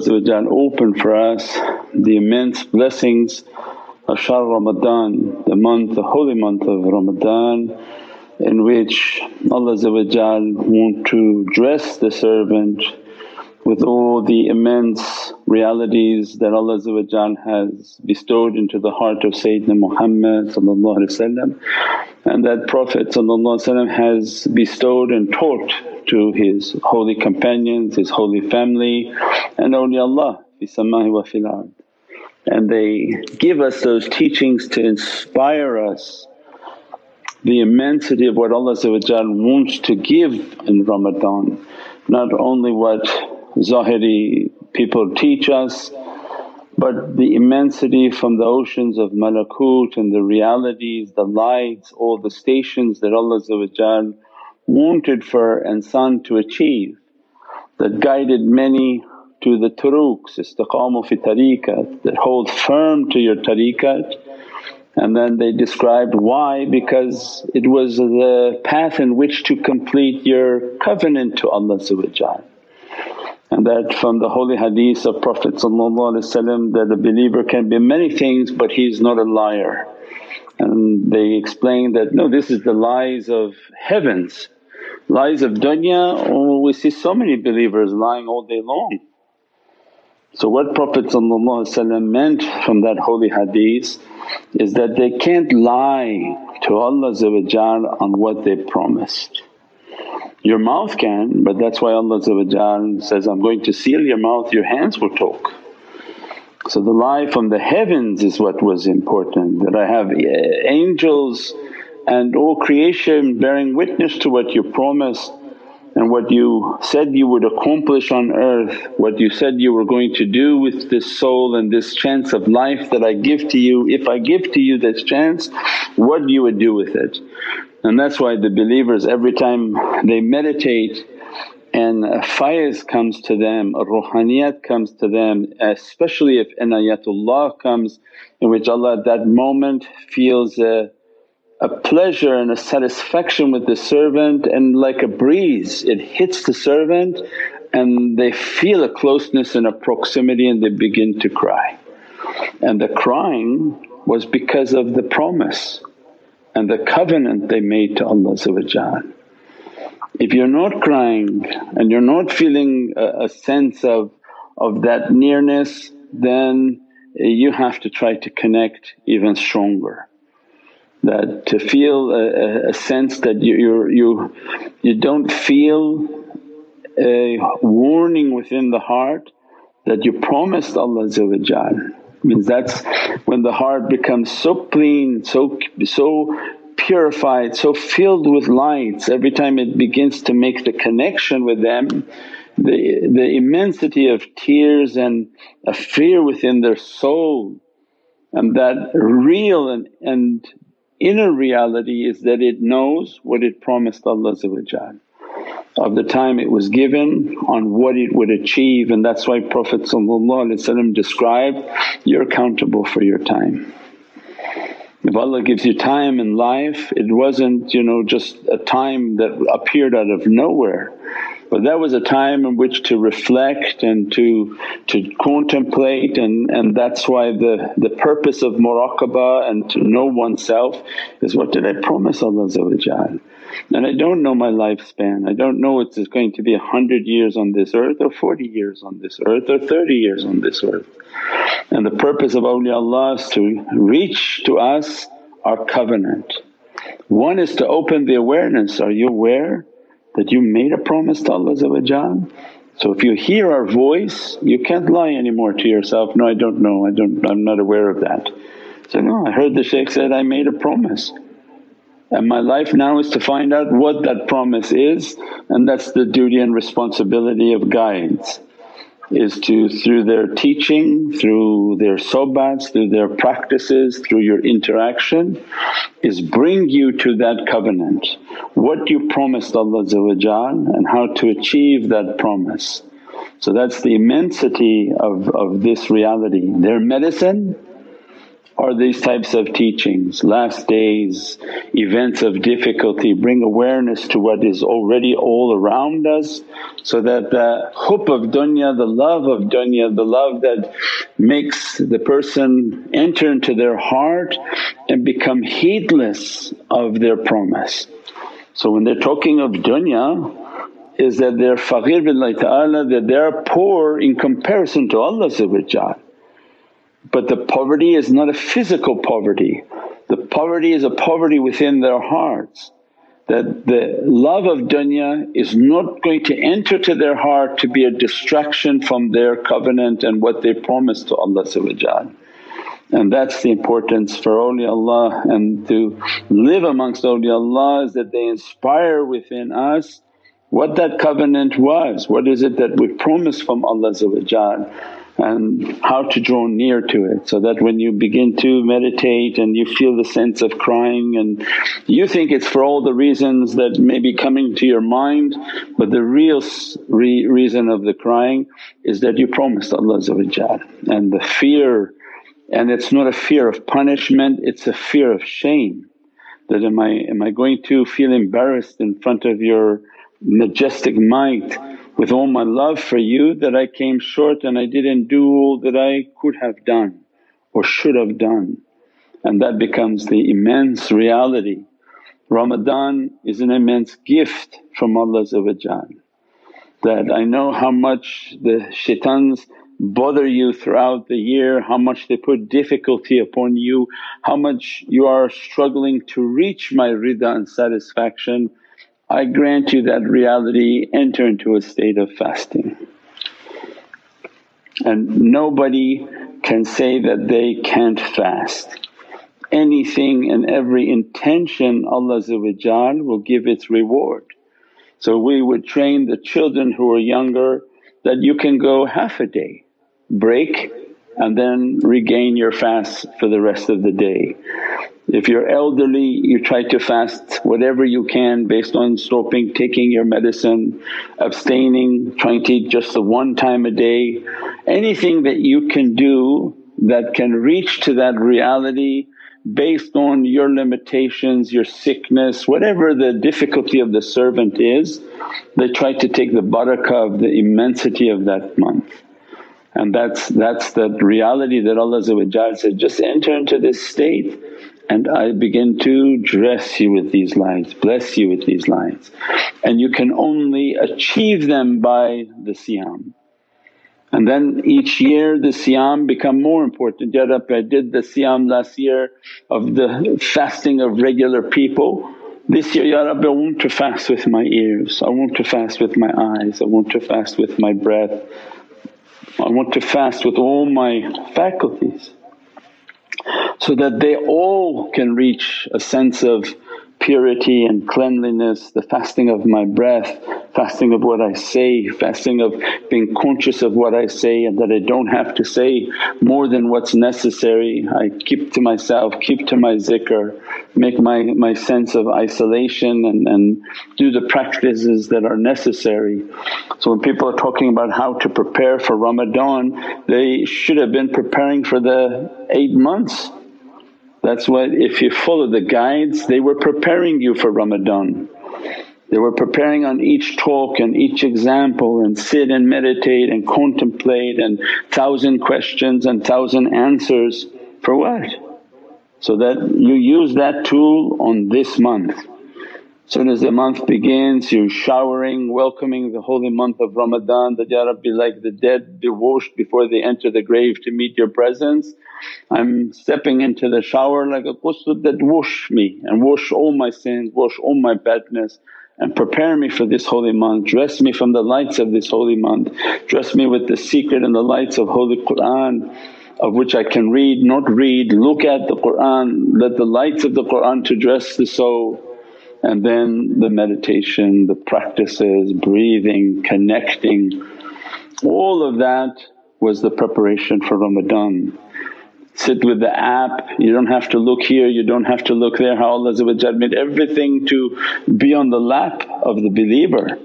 Allah open for us the immense blessings of Shahr Ramadan, the month, the holy month of Ramadan in which Allah want to dress the servant with all the immense realities that Allah has bestowed into the heart of Sayyidina Muhammad and that Prophet has bestowed and taught to his holy companions, his holy family and awliyaullah fi sama'i wa fil. And they give us those teachings to inspire us the immensity of what Allah wants to give in Ramadan. Not only what Zahiri people teach us but the immensity from the oceans of malakut and the realities, the lights, all the stations that Allah wanted for insan to achieve that guided many to the turuqs, istiqamu fi tariqat that hold firm to your tariqat. And then they described why because it was the path in which to complete your covenant to Allah and that from the holy hadith of Prophet that a believer can be many things but he's not a liar. And they explain that, no this is the lies of heavens, lies of dunya oh, we see so many believers lying all day long. So what Prophet meant from that holy hadith is that they can't lie to Allah on what they promised. Your mouth can but that's why Allah says, I'm going to seal your mouth, your hands will talk. So the lie from the heavens is what was important that I have eh, angels and all creation bearing witness to what you promised and what you said you would accomplish on earth, what you said you were going to do with this soul and this chance of life that I give to you. If I give to you this chance, what you would do with it. And that's why the believers every time they meditate and faiz comes to them, ruhaniyat comes to them, especially if inayatullah comes in which Allah at that moment feels a, a pleasure and a satisfaction with the servant and like a breeze it hits the servant and they feel a closeness and a proximity and they begin to cry. And the crying was because of the promise and the covenant they made to Allah If you're not crying and you're not feeling a, a sense of, of that nearness then you have to try to connect even stronger. That to feel a, a sense that you, you you, you don't feel a warning within the heart that you promised Allah means that's when the heart becomes so clean, so, so purified, so filled with lights every time it begins to make the connection with them the, the immensity of tears and a fear within their soul and that real and, and inner reality is that it knows what it promised Allah of the time it was given on what it would achieve. And that's why Prophet described, you're accountable for your time. If Allah gives you time in life it wasn't you know just a time that appeared out of nowhere but that was a time in which to reflect and to to contemplate. And, and that's why the, the purpose of muraqabah and to know oneself is what did I promise Allah and I don't know my lifespan, I don't know it's going to be a hundred years on this earth or 40 years on this earth or 30 years on this earth. And the purpose of awliyaullah is to reach to us our covenant. One is to open the awareness, are you aware that you made a promise to Allah so if you hear our voice you can't lie anymore to yourself, no I don't know, I don't I'm not aware of that. So no I heard the shaykh said, I made a promise. And my life now is to find out what that promise is and that's the duty and responsibility of guides is to through their teaching, through their sobats, through their practices, through your interaction is bring you to that covenant. What you promised Allah and how to achieve that promise. So that's the immensity of, of this reality. Their medicine are these types of teachings, last days, events of difficulty, bring awareness to what is already all around us so that the hub of dunya, the love of dunya, the love that makes the person enter into their heart and become heedless of their promise. So when they're talking of dunya is that they're faqir billahi ta'ala that they're poor in comparison to Allah but the poverty is not a physical poverty, the poverty is a poverty within their hearts. That the love of dunya is not going to enter to their heart to be a distraction from their covenant and what they promised to Allah and that's the importance for awliyaullah. And to live amongst awliyaullah is that they inspire within us what that covenant was, what is it that we promised from Allah and how to draw near to it so that when you begin to meditate and you feel the sense of crying and you think it's for all the reasons that may be coming to your mind but the real re reason of the crying is that you promised Allah and the fear and it's not a fear of punishment it's a fear of shame. That am I, am I going to feel embarrassed in front of your majestic might with all my love for you that I came short and I didn't do all that I could have done or should have done. And that becomes the immense reality. Ramadan is an immense gift from Allah that I know how much the shaitans bother you throughout the year, how much they put difficulty upon you, how much you are struggling to reach my rida and satisfaction I grant you that reality, enter into a state of fasting. And nobody can say that they can't fast. Anything and every intention Allah will give its reward. So we would train the children who are younger that you can go half a day, break and then regain your fast for the rest of the day. If you're elderly you try to fast whatever you can based on stopping, taking your medicine, abstaining, trying to eat just the one time a day. Anything that you can do that can reach to that reality based on your limitations, your sickness, whatever the difficulty of the servant is, they try to take the barakah of the immensity of that month. And that's, that's the reality that Allah said, just enter into this state and I begin to dress you with these lights, bless you with these lights. And you can only achieve them by the siyam. And then each year the siyam become more important, Ya Rabbi I did the siyam last year of the fasting of regular people. This year, Ya Rabbi I want to fast with my ears, I want to fast with my eyes, I want to fast with my breath, I want to fast with all my faculties so that they all can reach a sense of purity and cleanliness, the fasting of my breath, fasting of what I say, fasting of being conscious of what I say and that I don't have to say more than what's necessary. I keep to myself, keep to my zikr, make my, my sense of isolation and, and do the practices that are necessary. So when people are talking about how to prepare for Ramadan, they should have been preparing for the eight months that's why if you follow the guides they were preparing you for Ramadan. They were preparing on each talk and each example and sit and meditate and contemplate and thousand questions and thousand answers for what? So that you use that tool on this month. Soon as the month begins you're showering, welcoming the holy month of Ramadan that, Ya Rabbi like the dead be washed before they enter the grave to meet your presence. I'm stepping into the shower like a ghusl that wash me and wash all my sins, wash all my badness and prepare me for this holy month, dress me from the lights of this holy month, dress me with the secret and the lights of Holy Qur'an of which I can read, not read, look at the Qur'an, let the lights of the Qur'an to dress the soul and then the meditation, the practices, breathing, connecting, all of that was the preparation for Ramadan. Sit with the app, you don't have to look here, you don't have to look there, how Allah made everything to be on the lap of the believer.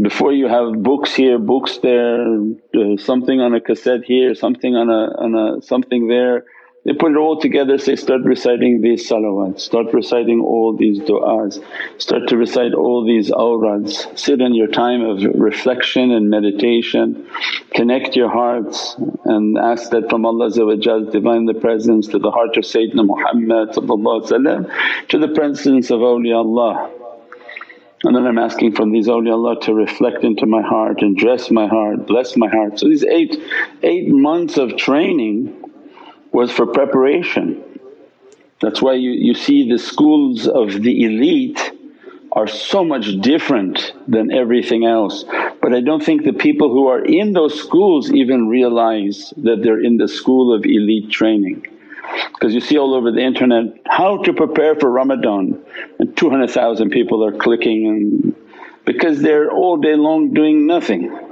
Before you have books here, books there, uh, something on a cassette here, something on a, on a something there they put it all together say, start reciting these salawats, start reciting all these du'as, start to recite all these awrads, sit in your time of reflection and meditation, connect your hearts and ask that from Allah's Divinely Presence to the heart of Sayyidina Muhammad to the presence of awliyaullah. And then I'm asking from these awliyaullah to reflect into my heart and dress my heart, bless my heart. So these eight, eight months of training was for preparation. That's why you, you see the schools of the elite are so much different than everything else. But I don't think the people who are in those schools even realize that they're in the school of elite training. Because you see all over the internet, how to prepare for Ramadan and 200,000 people are clicking and because they're all day long doing nothing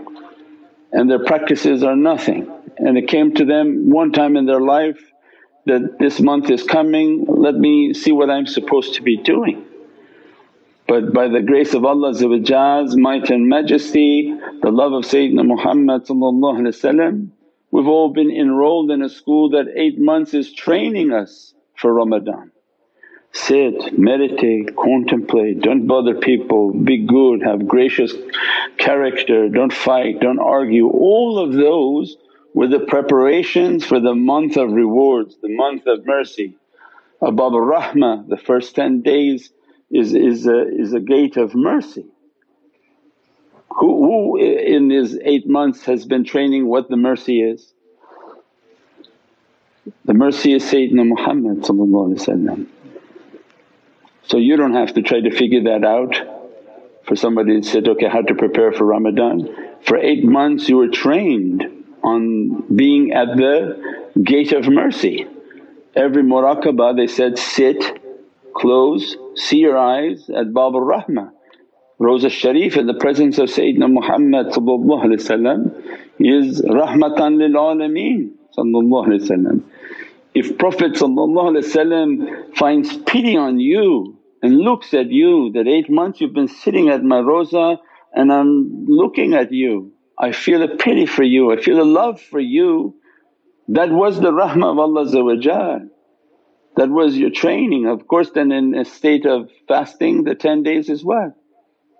and their practices are nothing and it came to them one time in their life that this month is coming, let me see what I'm supposed to be doing. But by the grace of Allah's might and majesty, the love of Sayyidina Muhammad we've all been enrolled in a school that eight months is training us for Ramadan. Sit, meditate, contemplate, don't bother people, be good, have gracious character, don't fight, don't argue. All of those were the preparations for the month of rewards, the month of mercy. Abab al-Rahmah, the first 10 days is, is, a, is a gate of mercy. Who, who in these 8 months has been training what the mercy is? The mercy is Sayyidina Muhammad So you don't have to try to figure that out for somebody to say, okay how to prepare for Ramadan. For 8 months you were trained on being at the gate of mercy. Every muraqabah they said, sit, close, see your eyes at Bab al-Rahmah. Rawza Sharif in the presence of Sayyidina Muhammad is rahmatan lil alameen If Prophet finds pity on you and looks at you that eight months you've been sitting at my rosa and I'm looking at you I feel a pity for you, I feel a love for you. That was the rahmah of Allah that was your training. Of course then in a state of fasting the 10 days is what?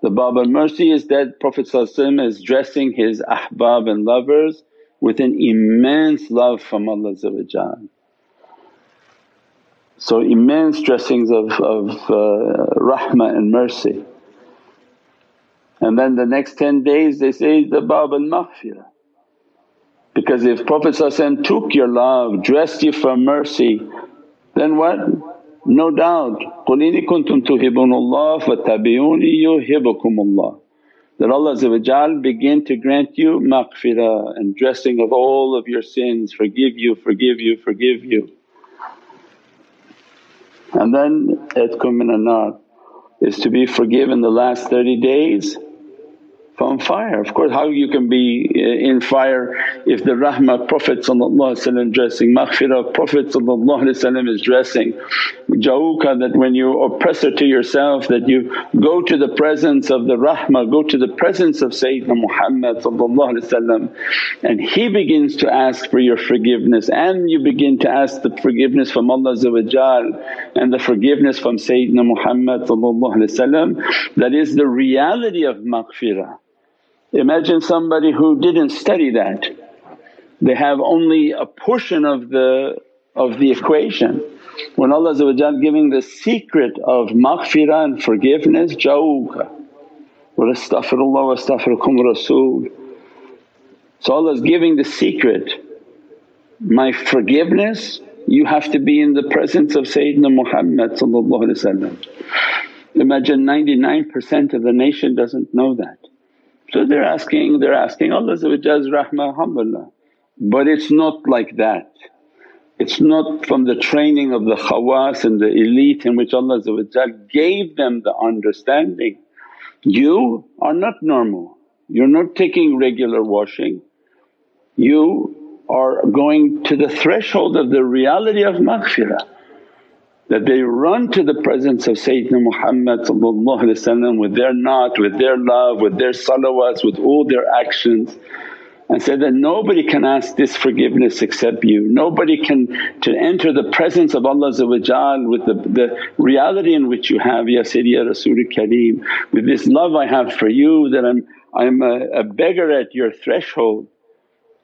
The Bab al-Mercy is that Prophet is dressing his ahbab and lovers with an immense love from Allah So immense dressings of, of uh, rahmah and mercy. And then the next 10 days they say the Bab al Maghfirah. Because if Prophet took your love, dressed you for mercy, then what? No doubt, قُلْ إِنِ كُنْتُمْ تُحِبُّونَ اللَّهَ فَاتَّبِعُونِي يُحِبُّكُمُ اللَّهُ That Allah begin to grant you maghfirah and dressing of all of your sins, forgive you, forgive you, forgive you. And then, itkum min is to be forgiven the last 30 days from fire. Of course how you can be uh, in fire if the rahmah Prophet dressing, maghfirah Prophet is dressing. Jauka that when you oppressor to yourself that you go to the presence of the rahmah, go to the presence of Sayyidina Muhammad and he begins to ask for your forgiveness and you begin to ask the forgiveness from Allah and the forgiveness from Sayyidina Muhammad that is the reality of maghfirah. Imagine somebody who didn't study that, they have only a portion of the, of the equation. When Allah giving the secret of maghfirah and forgiveness, jawuka, wa astaghfirullah wa astaghfirukum rasul. So Allah is giving the secret, my forgiveness you have to be in the presence of Sayyidina Muhammad Imagine 99% of the nation doesn't know that. So they're asking, they're asking Allah's rahmah alhamdulillah. But it's not like that. It's not from the training of the khawas and the elite in which Allah gave them the understanding. You are not normal, you're not taking regular washing, you are going to the threshold of the reality of maghfirah. That they run to the presence of Sayyidina Muhammad with their naat, with their love, with their salawats, with all their actions and say that nobody can ask this forgiveness except you. Nobody can to enter the presence of Allah with the, the reality in which you have, Ya Sayyidi Ya Rasul Kareem, with this love I have for you that I'm, I'm a, a beggar at your threshold.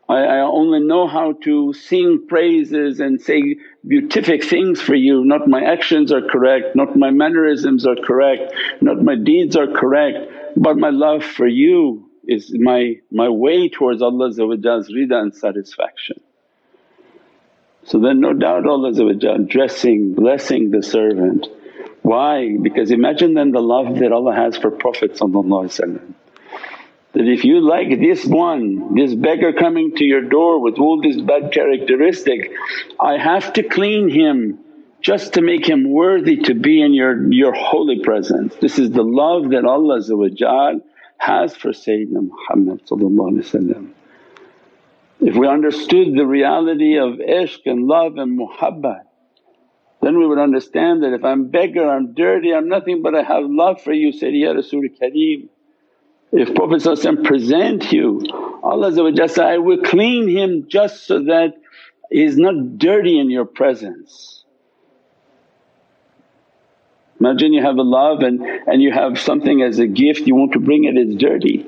I, I only know how to sing praises and say beatific things for you, not my actions are correct, not my mannerisms are correct, not my deeds are correct but my love for you is my, my way towards Allah's rida and satisfaction. So then no doubt Allah dressing, blessing the servant. Why? Because imagine then the love that Allah has for Prophet that if you like this one, this beggar coming to your door with all this bad characteristic, I have to clean him just to make him worthy to be in your, your holy presence. This is the love that Allah has for Sayyidina Muhammad If we understood the reality of ishq and love and muhabbat then we would understand that if I'm beggar, I'm dirty, I'm nothing but I have love for you Sayyidi Ya Rasul Kareem. If Prophet present you, Allah say, I will clean him just so that he's not dirty in your presence. Imagine you have a love and, and you have something as a gift, you want to bring it it's dirty.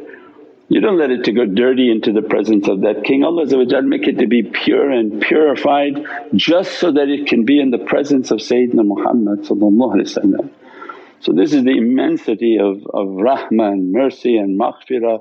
You don't let it to go dirty into the presence of that King. Allah make it to be pure and purified just so that it can be in the presence of Sayyidina Muhammad So this is the immensity of, of rahmah and mercy and maghfirah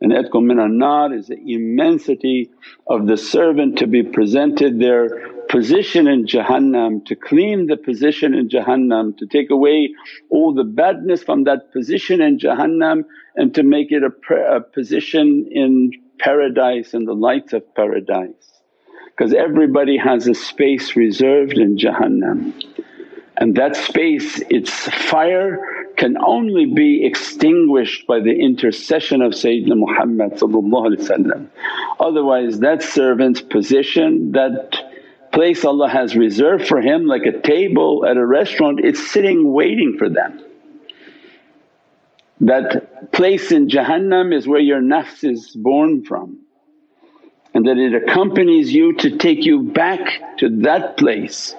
and etkum minan nar is the immensity of the servant to be presented their position in Jahannam, to clean the position in Jahannam, to take away all the badness from that position in Jahannam and to make it a, a position in paradise and the lights of paradise. Because everybody has a space reserved in Jahannam and that space, its fire can only be extinguished by the intercession of Sayyidina Muhammad Otherwise that servant's position, that place Allah has reserved for him like a table at a restaurant, it's sitting waiting for them. That place in Jahannam is where your nafs is born from and that it accompanies you to take you back to that place.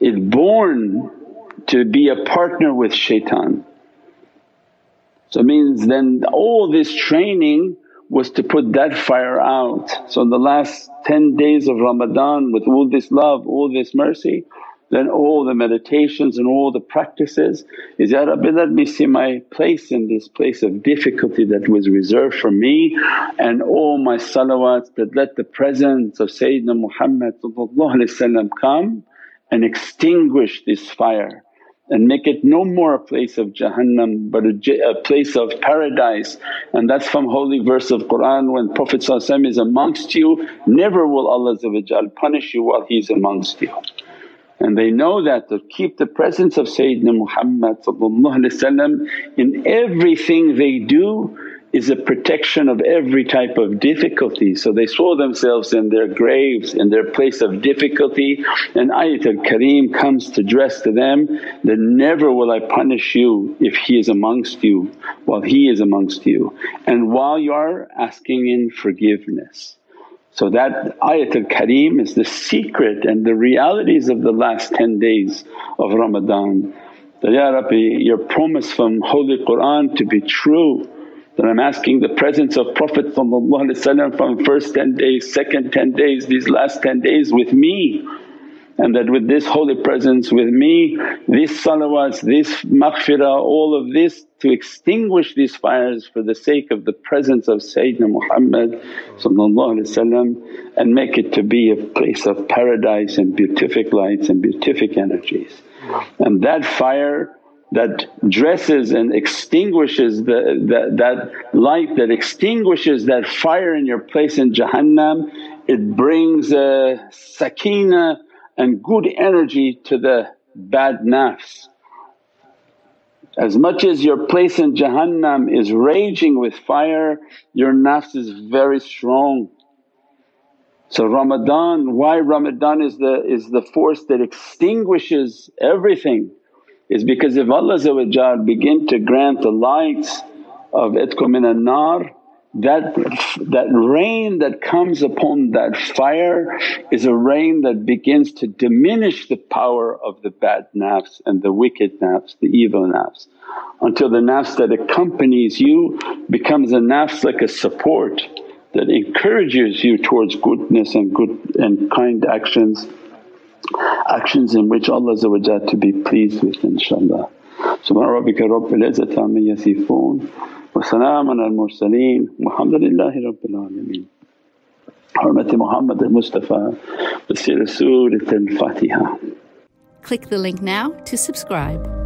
It's born to be a partner with shaitan. So it means then all this training was to put that fire out. So in the last 10 days of Ramadan with all this love, all this mercy, then all the meditations and all the practices is, Ya Rabbi let me see my place in this place of difficulty that was reserved for me and all my salawats that let the presence of Sayyidina Muhammad come and extinguish this fire and make it no more a place of Jahannam but a, place of paradise. And that's from holy verse of Qur'an when Prophet is amongst you, never will Allah punish you while He's amongst you. And they know that to keep the presence of Sayyidina Muhammad in everything they do is a protection of every type of difficulty. So they saw themselves in their graves, in their place of difficulty and Ayatul Kareem comes to address to them that, never will I punish you if he is amongst you while he is amongst you and while you are asking in forgiveness. So that Ayatul Kareem is the secret and the realities of the last 10 days of Ramadan. That, Ya Rabbi your promise from Holy Qur'an to be true that I'm asking the presence of Prophet from first 10 days, second 10 days, these last 10 days with me and that with this holy presence with me, this salawats, this maghfirah, all of this to extinguish these fires for the sake of the presence of Sayyidina Muhammad and make it to be a place of paradise and beatific lights and beatific energies. And that fire that dresses and extinguishes the, the, that light that extinguishes that fire in your place in Jahannam, it brings a sakina and good energy to the bad nafs. As much as your place in Jahannam is raging with fire, your nafs is very strong. So Ramadan, why Ramadan is the, is the force that extinguishes everything is because if Allah begin to grant the lights of itkum minan nar that, that rain that comes upon that fire is a rain that begins to diminish the power of the bad nafs and the wicked nafs, the evil nafs. Until the nafs that accompanies you becomes a nafs like a support that encourages you towards goodness and good and kind actions, actions in which Allah to be pleased with inshaAllah. Subhana rabbika rabbil izzati amma yasifoon wa salaamun al mursaleen walhamdulillahi rabbil alameen. Hurmati Muhammad al-Mustafa bi Surat al-Fatiha. Click the link now to subscribe.